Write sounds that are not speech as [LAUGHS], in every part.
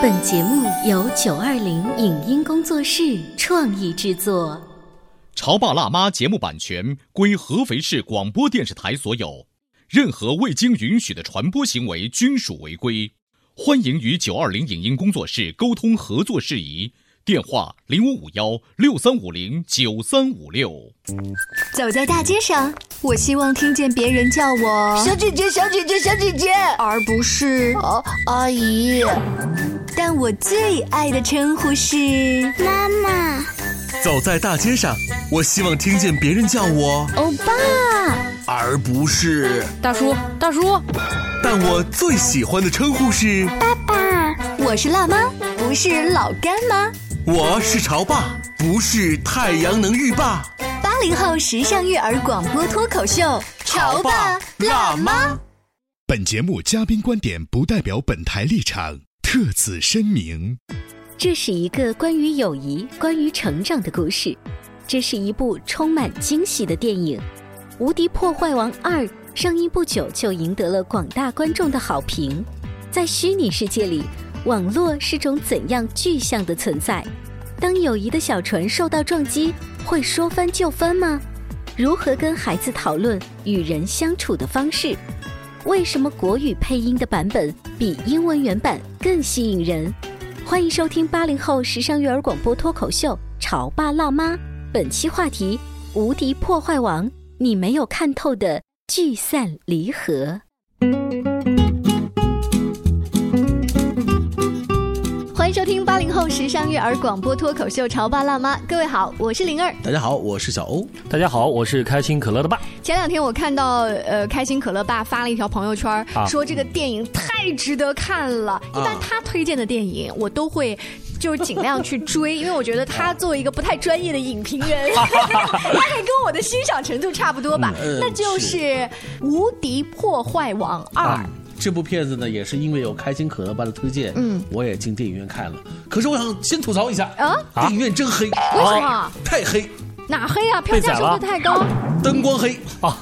本节目由九二零影音工作室创意制作。《潮爸辣妈》节目版权归合肥市广播电视台所有，任何未经允许的传播行为均属违规。欢迎与九二零影音工作室沟通合作事宜。电话零五五幺六三五零九三五六。走在大街上，我希望听见别人叫我小姐姐、小姐姐、小姐姐，而不是哦阿姨。但我最爱的称呼是妈妈。走在大街上，我希望听见别人叫我欧巴，而不是大叔、大叔。但我最喜欢的称呼是爸爸。我是辣妈，不是老干妈。我是潮爸，不是太阳能浴霸。八零后时尚育儿广播脱口秀，潮爸辣妈。本节目嘉宾观点不代表本台立场，特此声明。这是一个关于友谊、关于成长的故事。这是一部充满惊喜的电影，《无敌破坏王二》上映不久就赢得了广大观众的好评。在虚拟世界里。网络是种怎样具象的存在？当友谊的小船受到撞击，会说翻就翻吗？如何跟孩子讨论与人相处的方式？为什么国语配音的版本比英文原版更吸引人？欢迎收听八零后时尚育儿广播脱口秀《潮爸辣妈》，本期话题：无敌破坏王，你没有看透的聚散离合。收听八零后时尚育儿广播脱口秀《潮爸辣妈》，各位好，我是灵儿。大家好，我是小欧。大家好，我是开心可乐的爸。前两天我看到呃，开心可乐爸发了一条朋友圈，说这个电影太值得看了。一般他推荐的电影，我都会就是尽量去追，因为我觉得他作为一个不太专业的影评人，[LAUGHS] 大概跟我的欣赏程度差不多吧。那就是《无敌破坏王二》。这部片子呢，也是因为有开心可乐爸的推荐，嗯，我也进电影院看了。可是我想先吐槽一下，啊，电影院真黑，为什么？太黑，哪黑啊？票价是不是太高？灯光黑啊，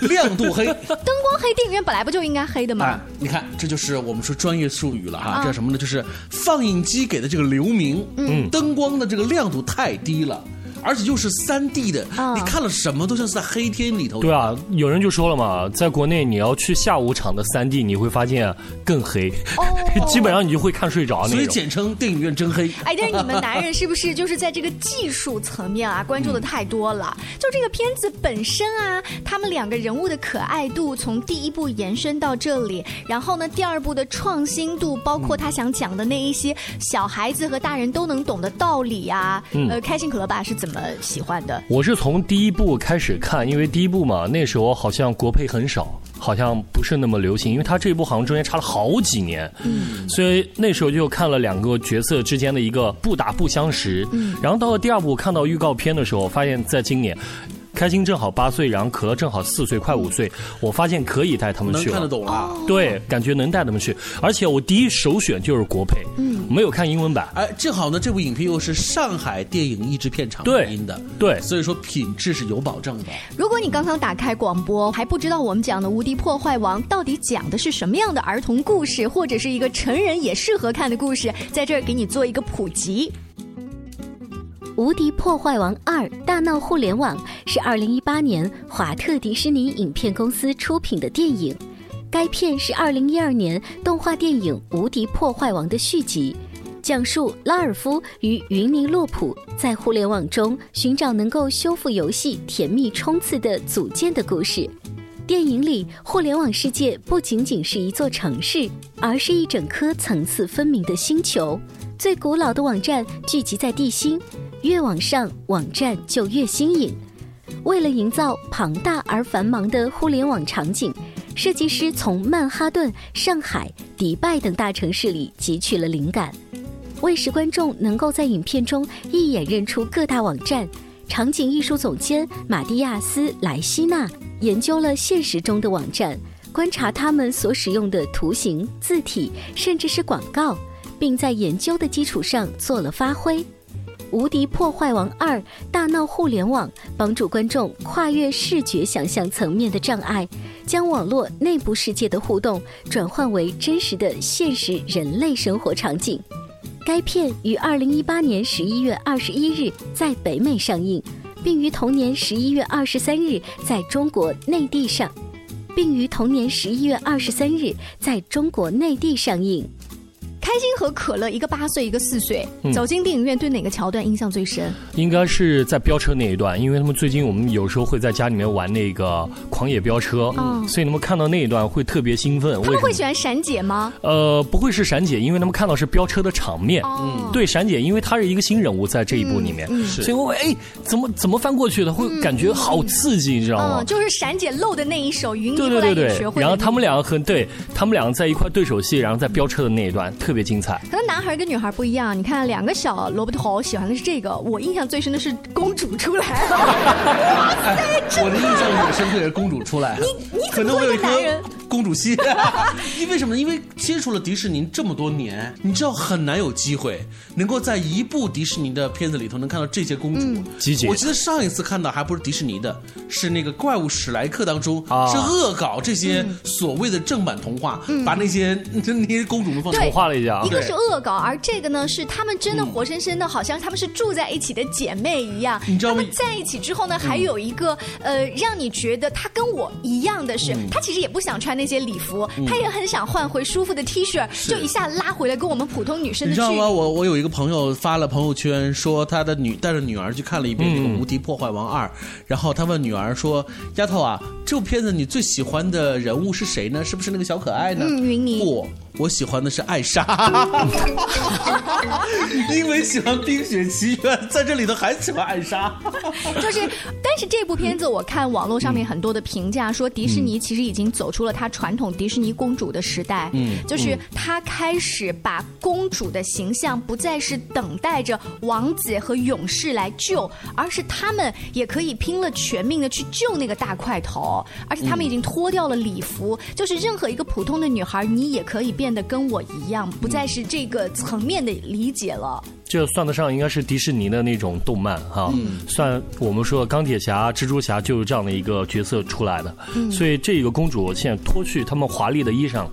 亮度黑。灯光黑，电影院本来不就应该黑的吗？你看，这就是我们说专业术语了哈，这叫什么呢？就是放映机给的这个流明，嗯，灯光的这个亮度太低了。而且又是三 D 的，你看了什么都像是在黑天里头。对啊，有人就说了嘛，在国内你要去下午场的三 D，你会发现更黑，[LAUGHS] 基本上你就会看睡着。所以简称电影院真黑。哎，但是你们 [LAUGHS] 男人是不是就是在这个技术层面啊关注的太多了？就这个片子本身啊，他们两个人物的可爱度从第一部延伸到这里，然后呢，第二部的创新度，包括他想讲的那一些小孩子和大人都能懂的道理啊。呃，开心可乐爸是怎么？么喜欢的，我是从第一部开始看，因为第一部嘛，那时候好像国配很少，好像不是那么流行，因为它这一部好像中间差了好几年，嗯，所以那时候就看了两个角色之间的一个不打不相识，嗯，然后到了第二部看到预告片的时候，发现在今年。开心正好八岁，然后可乐正好四岁，快五岁。我发现可以带他们去了，看得懂了。对，感觉能带他们去，而且我第一首选就是国配，嗯，没有看英文版。哎，正好呢，这部影片又是上海电影译制片厂配音的，对，所以说品质是有保证的。如果你刚刚打开广播，还不知道我们讲的《无敌破坏王》到底讲的是什么样的儿童故事，或者是一个成人也适合看的故事，在这儿给你做一个普及。《无敌破坏王二：大闹互联网》是二零一八年华特迪士尼影片公司出品的电影。该片是二零一二年动画电影《无敌破坏王》的续集，讲述拉尔夫与云尼洛普在互联网中寻找能够修复游戏甜蜜冲刺的组件的故事。电影里，互联网世界不仅仅是一座城市，而是一整颗层次分明的星球。最古老的网站聚集在地心。越往上，网站就越新颖。为了营造庞大而繁忙的互联网场景，设计师从曼哈顿、上海、迪拜等大城市里汲取了灵感，为使观众能够在影片中一眼认出各大网站，场景艺术总监马蒂亚斯·莱希纳研究了现实中的网站，观察他们所使用的图形、字体，甚至是广告，并在研究的基础上做了发挥。无敌破坏王二大闹互联网，帮助观众跨越视觉想象层面的障碍，将网络内部世界的互动转换为真实的现实人类生活场景。该片于二零一八年十一月二十一日在北美上映，并于同年十一月二十三日在中国内地上，并于同年十一月二十三日在中国内地上映。开心和可乐，一个八岁，一个四岁，走进电影院，对哪个桥段印象最深？应该是在飙车那一段，因为他们最近我们有时候会在家里面玩那个狂野飙车，所以他们看到那一段会特别兴奋。他们会喜欢闪姐吗？呃，不会是闪姐，因为他们看到是飙车的场面。对，闪姐，因为她是一个新人物在这一部里面，所以我哎，怎么怎么翻过去的，会感觉好刺激，你知道吗？就是闪姐露的那一手，云对对对对，然后他们两个很对，他们两个在一块对手戏，然后在飙车的那一段。特别精彩，可能男孩跟女孩不一样。你看，两个小萝卜头喜欢的是这个，我印象最深的是公主出来 [LAUGHS] 了。我的印象很深刻，是公主出来。你你怎么会个男人？公主戏，[LAUGHS] 因为什么呢？因为接触了迪士尼这么多年，你知道很难有机会能够在一部迪士尼的片子里头能看到这些公主集结。我记得上一次看到还不是迪士尼的，是那个怪物史莱克当中是恶搞这些所谓的正版童话，把那些那些公主们放丑化了一下。一个是恶搞，而这个呢是他们真的活生生的，好像他们是住在一起的姐妹一样。你知道吗？在一起之后呢，还有一个呃，让你觉得他跟我一样的是，他其实也不想穿。那些礼服，他也很想换回舒服的 T 恤，就一下拉回来跟我们普通女生的。你知道吗？我我有一个朋友发了朋友圈，说他的女带着女儿去看了一遍那个《无敌破坏王二》，然后他问女儿说：“丫头啊，这部片子你最喜欢的人物是谁呢？是不是那个小可爱呢？”嗯，云妮。不。我喜欢的是艾莎，[LAUGHS] 因为喜欢《冰雪奇缘》，在这里头还喜欢艾莎。就是，但是这部片子我看网络上面很多的评价说，迪士尼其实已经走出了它传统迪士尼公主的时代。嗯，就是他开始把公主的形象不再是等待着王子和勇士来救，而是他们也可以拼了全命的去救那个大块头，而且他们已经脱掉了礼服，就是任何一个普通的女孩，你也可以变。得跟我一样，不再是这个层面的理解了。这算得上应该是迪士尼的那种动漫哈，算我们说钢铁侠、蜘蛛侠就是这样的一个角色出来的。所以这个公主现在脱去他们华丽的衣裳，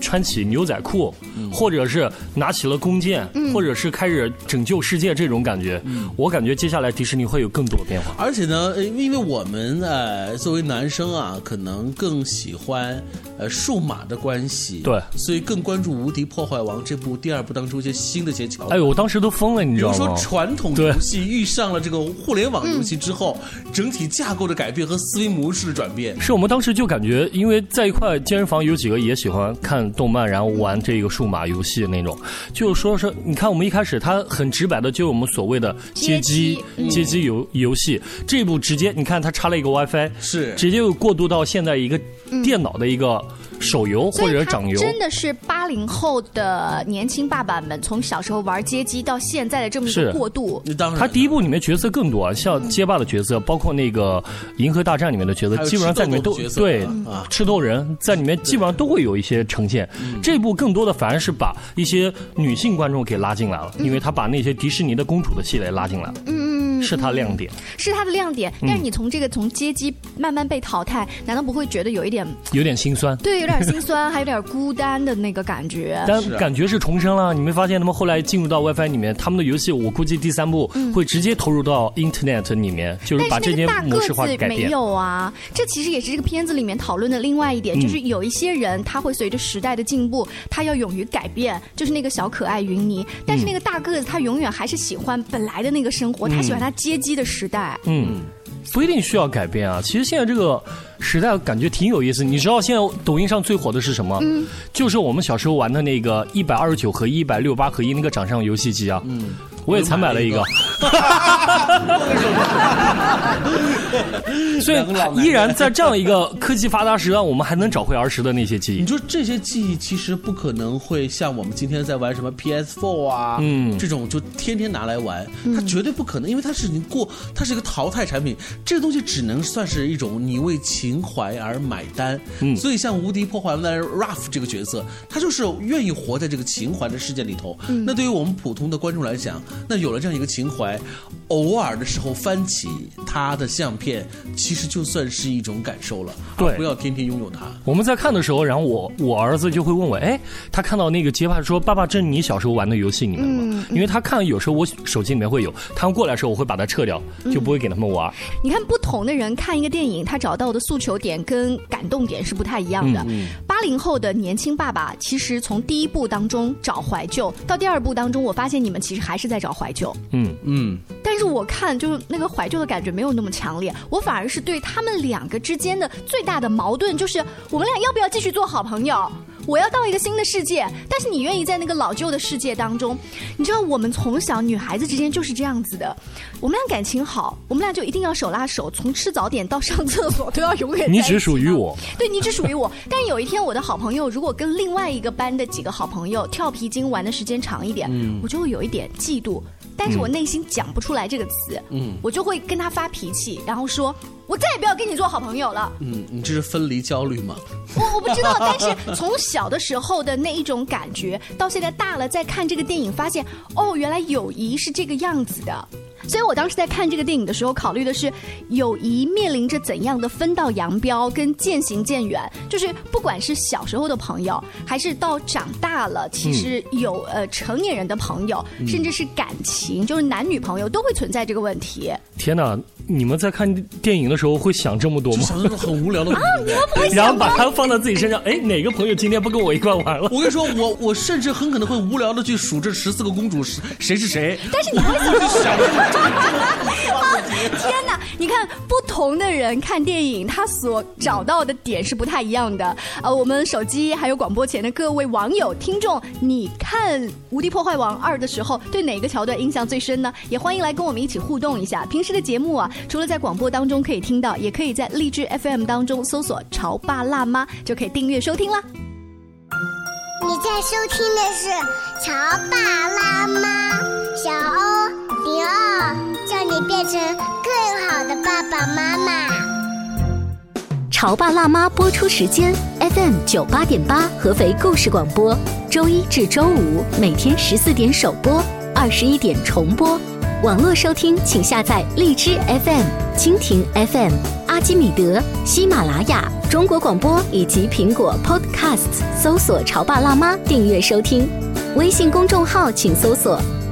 穿起牛仔裤，或者是拿起了弓箭，或者是开始拯救世界这种感觉，我感觉接下来迪士尼会有更多的变化。而且呢，因为我们呃作为男生啊，可能更喜欢呃数码的关系，对，所以更关注《无敌破坏王》这部第二部当中一些新的一些桥段。哎呦，我当时都。疯了，你知道吗？比如说，传统游戏遇上了这个互联网游戏之后，整体架构的改变和思维模式的转变，是我们当时就感觉，因为在一块健身房有几个也喜欢看动漫，然后玩这个数码游戏的那种，就说是你看我们一开始他很直白的，就我们所谓的街机街机游游戏，这部直接你看他插了一个 WiFi，是直接又过渡到现在一个电脑的一个。手游或者掌游，真的是八零后的年轻爸爸们从小时候玩街机到现在的这么一个过渡。他第一部里面角色更多，像街霸的角色，包括那个银河大战里面的角色，基本上在里面都对吃豆人在里面基本上都会有一些呈现。这部更多的反而是把一些女性观众给拉进来了，因为他把那些迪士尼的公主的系列拉进来了。嗯，是他亮点，是他的亮点。但是你从这个从街机慢慢被淘汰，难道不会觉得有一点有点心酸？对。有点心酸，还有点孤单的那个感觉。但感觉是重生了，你没发现他们后来进入到 WiFi 里面，他们的游戏我估计第三部会直接投入到 Internet 里面，就是把这些模式化改变。没有啊，这其实也是这个片子里面讨论的另外一点，就是有一些人他会随着时代的进步，他要勇于改变。就是那个小可爱云妮，但是那个大个子他永远还是喜欢本来的那个生活，他喜欢他街机的时代。嗯。不一定需要改变啊！其实现在这个时代感觉挺有意思。你知道现在抖音上最火的是什么？嗯，就是我们小时候玩的那个一百二十九合一、一百六八合一那个掌上游戏机啊。嗯。我也才买了一个，[LAUGHS] 所以依然在这样一个科技发达时代，我们还能找回儿时的那些记忆。你说这些记忆其实不可能会像我们今天在玩什么 PS4 啊，嗯，这种就天天拿来玩，它绝对不可能，因为它是已经过，它是一个淘汰产品。这个东西只能算是一种你为情怀而买单。嗯，所以像无敌破坏的 Ruff 这个角色，他就是愿意活在这个情怀的世界里头。嗯，那对于我们普通的观众来讲。那有了这样一个情怀，偶尔的时候翻起他的相片，其实就算是一种感受了。对，不要天天拥有它。我们在看的时候，然后我我儿子就会问我，哎，他看到那个街霸说：“爸爸，这是你小时候玩的游戏里面吗？”因为他看有时候我手机里面会有，他们过来的时候我会把它撤掉，就不会给他们玩。你看，不同的人看一个电影，他找到的诉求点跟感动点是不太一样的。八零后的年轻爸爸，其实从第一部当中找怀旧，到第二部当中，我发现你们其实还是在找怀旧。嗯嗯。但是我看就是那个怀旧的感觉没有那么强烈，我反而是对他们两个之间的最大的矛盾就是，我们俩要不要继续做好朋友？我要到一个新的世界，但是你愿意在那个老旧的世界当中？你知道我们从小女孩子之间就是这样子的，我们俩感情好，我们俩就一定要手拉手，从吃早点到上厕所都要永远。[LAUGHS] 你只属于我，对你只属于我。但有一天我的好朋友如果跟另外一个班的几个好朋友跳皮筋玩的时间长一点，我就会有一点嫉妒。但是我内心讲不出来这个词，嗯，我就会跟他发脾气，然后说，我再也不要跟你做好朋友了。嗯，你这是分离焦虑吗？我我不知道，但是从小的时候的那一种感觉，到现在大了再看这个电影，发现哦，原来友谊是这个样子的。所以我当时在看这个电影的时候，考虑的是友谊面临着怎样的分道扬镳跟渐行渐远。就是不管是小时候的朋友，还是到长大了，其实有呃成年人的朋友，甚至是感情，就是男女朋友都会存在这个问题。天哪！你们在看电影的时候会想这么多吗？想这种很无聊的问题，然后把它放到自己身上。哎，哪个朋友今天不跟我一块玩了？我跟你说，我我甚至很可能会无聊的去数这十四个公主是谁是谁。但是你会想。[LAUGHS] 天哪！你看，不同的人看电影，他所找到的点是不太一样的。呃，我们手机还有广播前的各位网友、听众，你看《无敌破坏王二》的时候，对哪个桥段印象最深呢？也欢迎来跟我们一起互动一下。平时的节目啊。除了在广播当中可以听到，也可以在荔枝 FM 当中搜索“潮爸辣妈”就可以订阅收听啦。你在收听的是《潮爸辣妈》，小欧零二，叫你变成更好的爸爸妈妈。《潮爸辣妈》播出时间：FM 九八点八，合肥故事广播，周一至周五每天十四点首播，二十一点重播。网络收听，请下载荔枝 FM、蜻蜓 FM、阿基米德、喜马拉雅、中国广播以及苹果 Podcasts，搜索“潮爸辣妈”订阅收听。微信公众号请搜索“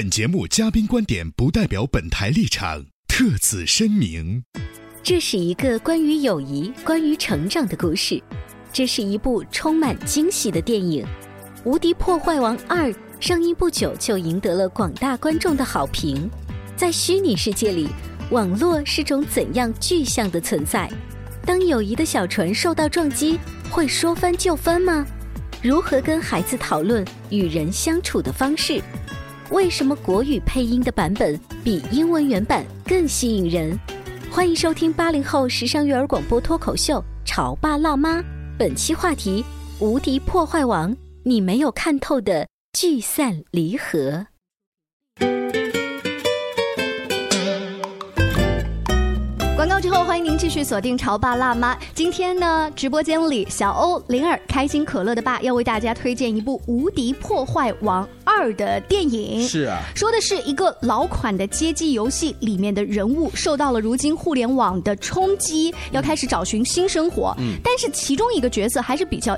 本节目嘉宾观点不代表本台立场，特此声明。这是一个关于友谊、关于成长的故事。这是一部充满惊喜的电影，《无敌破坏王二》上映不久就赢得了广大观众的好评。在虚拟世界里，网络是种怎样具象的存在？当友谊的小船受到撞击，会说翻就翻吗？如何跟孩子讨论与人相处的方式？为什么国语配音的版本比英文原版更吸引人？欢迎收听八零后时尚育儿广播脱口秀《潮爸辣妈》，本期话题：无敌破坏王，你没有看透的聚散离合。广告之后，欢迎您继续锁定《潮爸辣妈》。今天呢，直播间里，小欧、灵儿、开心可乐的爸要为大家推荐一部《无敌破坏王二》的电影。是啊，说的是一个老款的街机游戏里面的人物受到了如今互联网的冲击，要开始找寻新生活。嗯，但是其中一个角色还是比较。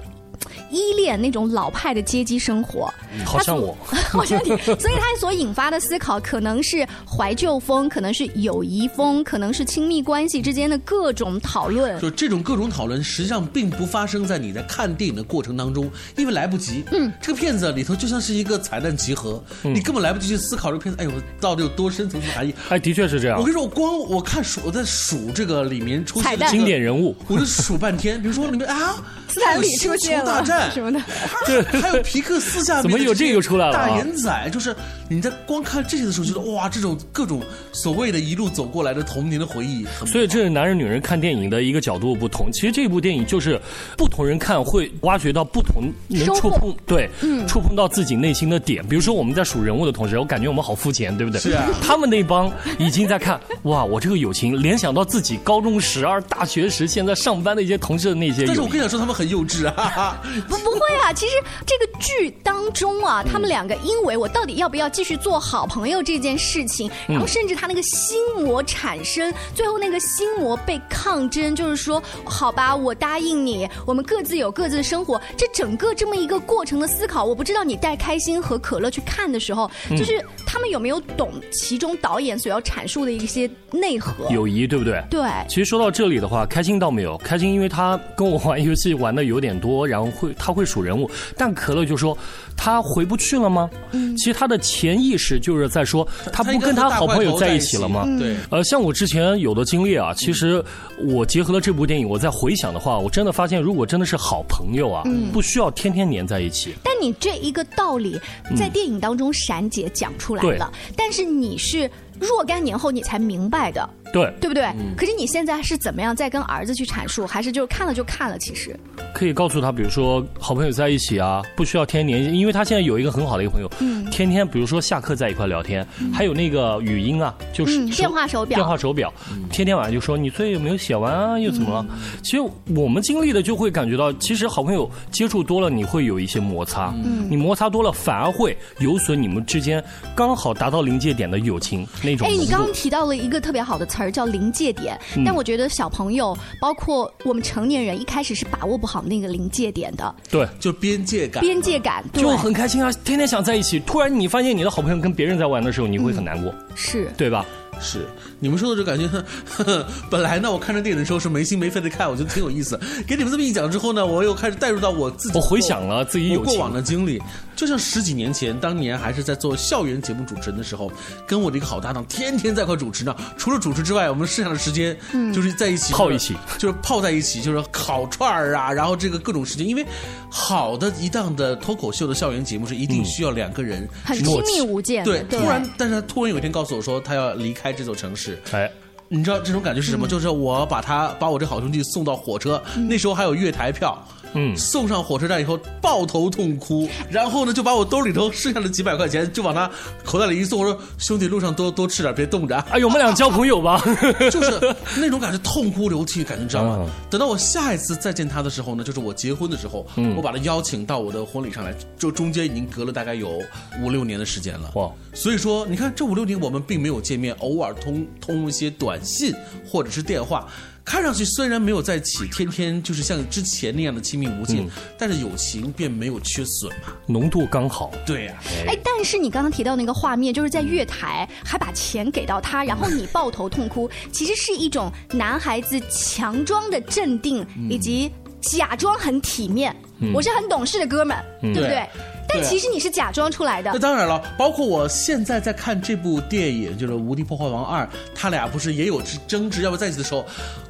依恋那种老派的阶级生活，好像我，[LAUGHS] 好像你，所以他所引发的思考可能是怀旧风，可能是友谊风，可能是亲密关系之间的各种讨论。就这种各种讨论，实际上并不发生在你在看电影的过程当中，因为来不及。嗯，这个片子里头就像是一个彩蛋集合，你根本来不及去思考这个片子，哎呦，到底有多深层次含义？哎，的确是这样。我跟你说，我光我看数，我在数这个里面出现的经典人物，我就数半天。比如说里面啊。斯坦李出星现了球大战什么的，对还有皮克斯下面怎么有这个出来了啊大眼仔，就是你在光看这些的时候，觉得哇，这种各种所谓的一路走过来的童年的回忆，所以这是男人女人看电影的一个角度不同。其实这部电影就是不同人看会挖掘到不同能触碰对，嗯触碰到自己内心的点。比如说我们在数人物的同时，我感觉我们好肤浅，对不对？是啊 [LAUGHS] 他们那帮已经在看哇，我这个友情联想到自己高中时、而大学时、现在上班的一些同事的那些。但是我跟你讲说，他们很幼稚啊，[LAUGHS] 不不会啊，其实这个剧当中啊，他们两个因为我到底要不要继续做好朋友这件事情，然后甚至他那个心魔产生，最后那个心魔被抗争，就是说，好吧，我答应你，我们各自有各自的生活。这整个这么一个过程的思考，我不知道你带开心和可乐去看的时候，就是他们有没有懂其中导演所要阐述的一些内核？友谊，对不对？对，其实说到这里的话，开心倒没有。开心因为他跟我玩游戏玩的有点多，然后会他会数人物，但可乐就说他回不去了吗？嗯，其实他的潜意识就是在说他不跟他好朋友在一起了吗？对，呃，像我之前有的经历啊，其实我结合了这部电影，我在回想的话，我真的发现，如果真的是好朋友啊，不需要天天黏在一起。但你这一个道理在电影当中闪姐讲出来了，但是你是若干年后你才明白的，对，对不对？可是你现在是怎么样在跟儿子去阐述，还是就是看了就看了？其实？可以告诉他，比如说好朋友在一起啊，不需要天天联系，因为他现在有一个很好的一个朋友，嗯，天天比如说下课在一块聊天，还有那个语音啊，就是嗯电话手表。电话手表，天天晚上就说你作业有没有写完啊，又怎么了？其实我们经历的就会感觉到，其实好朋友接触多了，你会有一些摩擦，嗯，你摩擦多了，反而会有损你们之间刚好达到临界点的友情那种哎，你刚刚提到了一个特别好的词儿，叫临界点。嗯但我觉得小朋友，包括我们成年人，一开始是把握不好那个临界点的对。就边界感。边界感。对就很开心啊，天天想在一起。突然你发现你的好朋友跟别人在玩的时候，你会很难过，是对吧？是你们说的这感觉，呵 [LAUGHS] 呵本来呢，我看这电影的时候是没心没肺的看，我觉得挺有意思。给你们这么一讲之后呢，我又开始带入到我自己，我回想了自己有过往的经历，就像十几年前，当年还是在做校园节目主持人的时候，跟我的一个好搭档天天在一块主持呢。除了主持之外，我们剩下的时间，就是在一起泡一起，就是泡在一起，就是烤串儿啊，然后这个各种时间，因为好的一档的脱口秀的校园节目是一定需要两个人很亲密无间的。对，突然，但是他突然有一天告诉我说，他要离开这座城市。哎，你知道这种感觉是什么？就是我把他把我这好兄弟送到火车，那时候还有月台票。嗯，送上火车站以后抱头痛哭，然后呢就把我兜里头剩下的几百块钱就往他口袋里一送，我说兄弟路上多多吃点，别冻着啊。哎呦，我们俩交朋友吧，[LAUGHS] 就是那种感觉，痛哭流涕感觉，你知道吗？嗯等到我下一次再见他的时候呢，就是我结婚的时候，嗯我把他邀请到我的婚礼上来，就中间已经隔了大概有五六年的时间了。哇！所以说，你看这五六年我们并没有见面，偶尔通通一些短信或者是电话。看上去虽然没有在一起，天天就是像之前那样的亲密无间，嗯但是友情便没有缺损嘛。浓度刚好。对呀、哎，但是你刚刚提到那个画面，就是在月台还把钱给到他，然后你抱头痛哭，[LAUGHS] 其实是一种男孩子强装的镇定，以及假装很体面。我是很懂事的哥们儿，对不对？对但其实你是假装出来的那。当然了，包括我现在在看这部电影，就是《无敌破坏王二》，他俩不是也有争执要不要在一起的时候，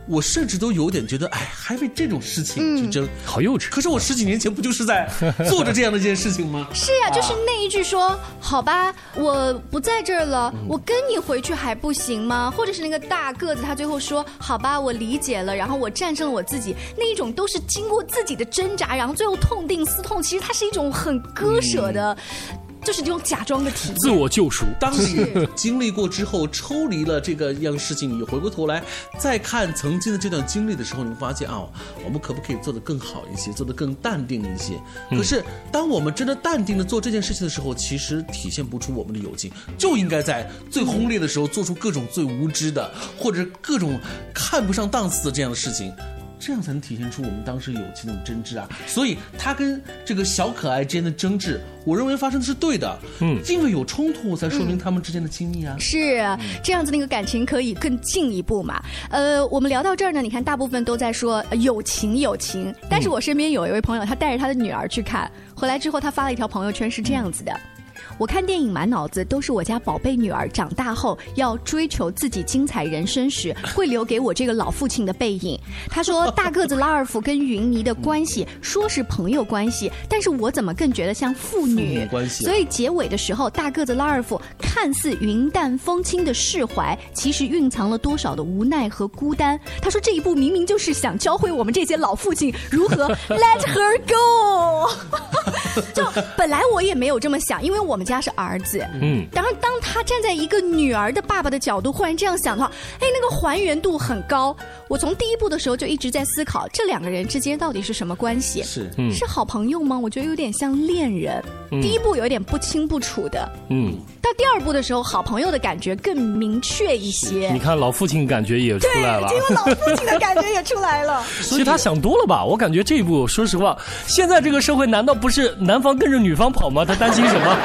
我甚至都有点觉得，哎，还为这种事情去争，好幼稚。可是我十几年前不就是在 [LAUGHS] 做着这样的一件事情吗？[LAUGHS] 是呀、就是那一句说，好吧，我不在这儿了，我跟你回去还不行吗？或者是那个大个子，他最后说，好吧，我理解了，然后我战胜了我自己，那一种都是经过自己的挣扎，然后最后痛定思痛，其实它是一种很割舍的，就是这种假装的体验。自我救赎。当你经历过之后，抽离了这个样事情，你回过头来再看曾经的这段经历的时候，你会发现啊，我们可不可以做得更好一些，做得更淡定一些？可是，当我们真的淡定的做这件事情的时候，其实体现不出我们的友情，就应该在最轰烈的时候做出各种最无知的，或者各种看不上档次的这样的事情。这样才能体现出我们当时友情的真挚啊！所以他跟这个小可爱之间的争执，我认为发生的是对的。嗯，因为有冲突才说明他们之间的亲密啊。是这样子，那个感情可以更进一步嘛？呃，我们聊到这儿呢，你看大部分都在说呃友情，友情。但是我身边有一位朋友，他带着他的女儿去看，回来之后他发了一条朋友圈是这样子的。我看电影满脑子都是我家宝贝女儿长大后要追求自己精彩人生时会留给我这个老父亲的背影。他说，大个子拉尔夫跟云妮的关系说是朋友关系，但是我怎么更觉得像父 [LAUGHS] 女关系？所以结尾的时候，大个子拉尔夫看似云淡风轻的释怀，其实蕴藏了多少的无奈和孤单。他说，这一部明明就是想教会我们这些老父亲如何 [LAUGHS] let her go。[LAUGHS] 就本来我也没有这么想，因为我们家是儿子。嗯，然后，当他站在一个女儿的爸爸的角度，忽然这样想的话，哎，那个还原度很高。我从第一部的时候就一直在思考，这两个人之间到底是什么关系？是，是好朋友吗？我觉得有点像恋人。第一部有点不清不楚的。嗯，到第二部的时候，好朋友的感觉更明确一些。你看老父亲感觉也出来了，因为老父亲的感觉也出来了。[LAUGHS] 其实他想多了吧？我感觉这一部，说实话，现在这个社会难道不是男方跟着女方跑吗？他担心什么？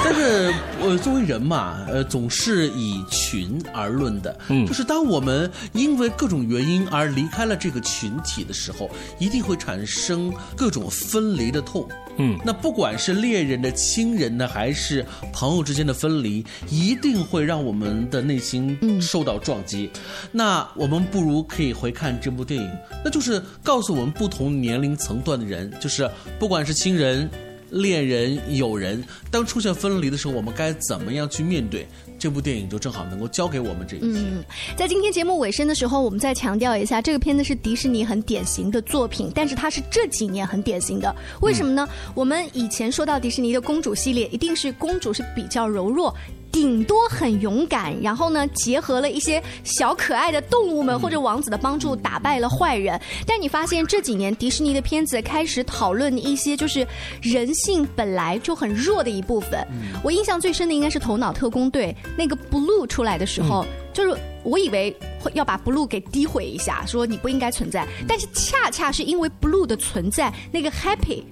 [LAUGHS] 但是，呃，作为人嘛，呃，总是以群而论的。嗯，就是当我们因为各种原因而离开了这个群体的时候，一定会产生各种分离的痛。嗯，那不管是恋人的、亲人呢，还是朋友之间的分离，一定会让我们的内心受到撞击。那我们不如可以回看这部电影，那就是告诉我们不同年龄层段的人，就是不管是亲人。恋人、友人，当出现分离的时候，我们该怎么样去面对？这部电影就正好能够教给我们这一些。嗯，在今天节目尾声的时候，我们再强调一下，这个片子是迪士尼很典型的作品，但是它是这几年很典型的。为什么呢？我们以前说到迪士尼的公主系列，一定是公主是比较柔弱。顶多很勇敢，然后呢，结合了一些小可爱的动物们或者王子的帮助，打败了坏人。但你发现这几年迪士尼的片子开始讨论一些就是人性本来就很弱的一部分。我印象最深的应该是《头脑特工队》那个 Blue 出来的时候，就是我以为会要把 Blue 给诋毁一下，说你不应该存在。但是恰恰是因为 Blue 的存在，那个 Happy。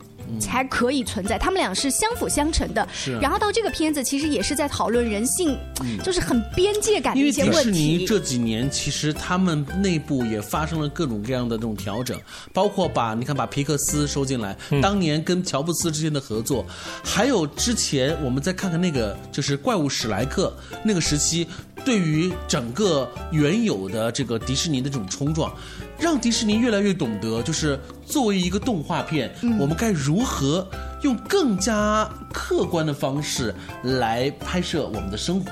才可以存在，他们俩是相辅相成的。是，然后到这个片子，其实也是在讨论人性，就是很边界感的一些问题。迪士尼这几年，其实他们内部也发生了各种各样的这种调整，包括把你看把皮克斯收进来，当年跟乔布斯之间的合作，还有之前我们再看看那个就是怪物史莱克那个时期。对于整个原有的这个迪士尼的这种冲撞，让迪士尼越来越懂得，就是作为一个动画片，我们该如何用更加客观的方式来拍摄我们的生活。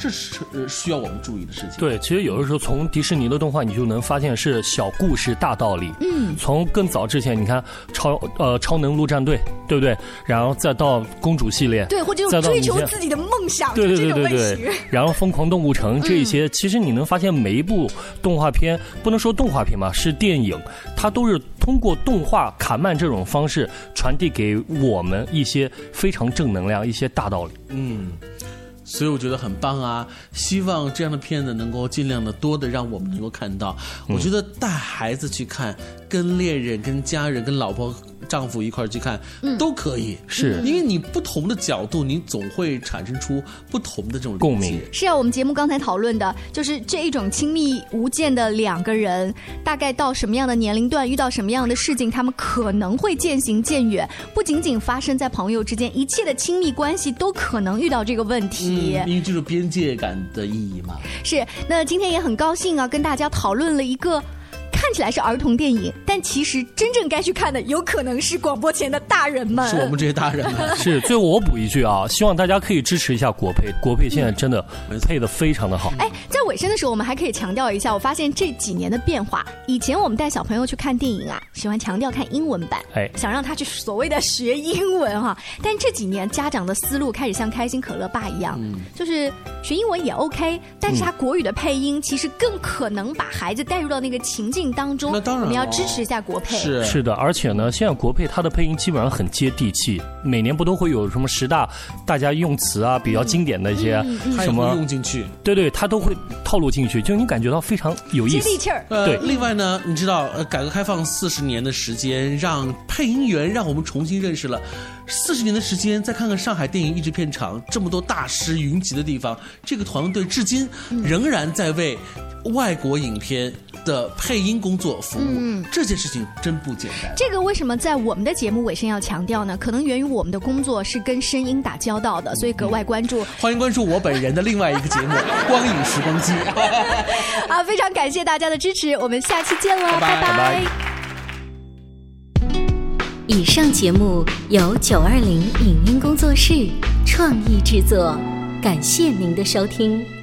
这是需要我们注意的事情。对，其实有的时候从迪士尼的动画，你就能发现是小故事大道理。嗯，从更早之前，你看超呃超能陆战队，对不对？然后再到公主系列，对，或者追求自己的梦想，对对对对对。然后疯狂动物城这一些，其实你能发现每一部动画片，不能说动画片吧，是电影，它都是通过动画卡曼这种方式传递给我们一些非常正能量、一些大道理。嗯。所以我觉得很棒啊！希望这样的片子能够尽量的多的让我们能够看到。我觉得带孩子去看，跟恋人、跟家人、跟老婆。丈夫一块儿去看，都可以，是因为你不同的角度，你总会产生出不同的这种共鸣。是啊，我们节目刚才讨论的，就是这一种亲密无间的两个人，大概到什么样的年龄段，遇到什么样的事情，他们可能会渐行渐远。不仅仅发生在朋友之间，一切的亲密关系都可能遇到这个问题。因为就是边界感的意义嘛。是，那今天也很高兴啊，跟大家讨论了一个。看起来是儿童电影，但其实真正该去看的，有可能是广播前的大人们。是我们这些大人们。[LAUGHS] 是，最后我补一句啊，希望大家可以支持一下国配，国配现在真的配的非常的好。哎，在尾声的时候，我们还可以强调一下，我发现这几年的变化。以前我们带小朋友去看电影啊，喜欢强调看英文版，哎，想让他去所谓的学英文哈。但这几年家长的思路开始像开心可乐爸一样，就是学英文也 OK，但是他国语的配音其实更可能把孩子带入到那个情境。当中，那当然，我们要支持一下国配。是是的，而且呢，现在国配它的配音基本上很接地气。每年不都会有什么十大大家用词啊，比较经典的一些什么用进去？对对，它都会套路进去，就你感觉到非常有意思。接地气儿。呃对，另外呢，你知道，呃，改革开放四十年的时间，让配音员让我们重新认识了四十年的时间。再看看上海电影译制片厂这么多大师云集的地方，这个团队至今仍然在为外国影片的配音工作服务。嗯这件事情真不简单。这个为什么在我们的节目尾声要强调呢？可能源于我们的工作是跟声音打交道的，所以格外关注。欢迎关注我本人的另外一个节目《光影时光机》。[LAUGHS] 啊，非常感谢大家的支持，我们下期见喽，拜拜。拜拜。以上节目由九二零影音工作室创意制作，感谢您的收听。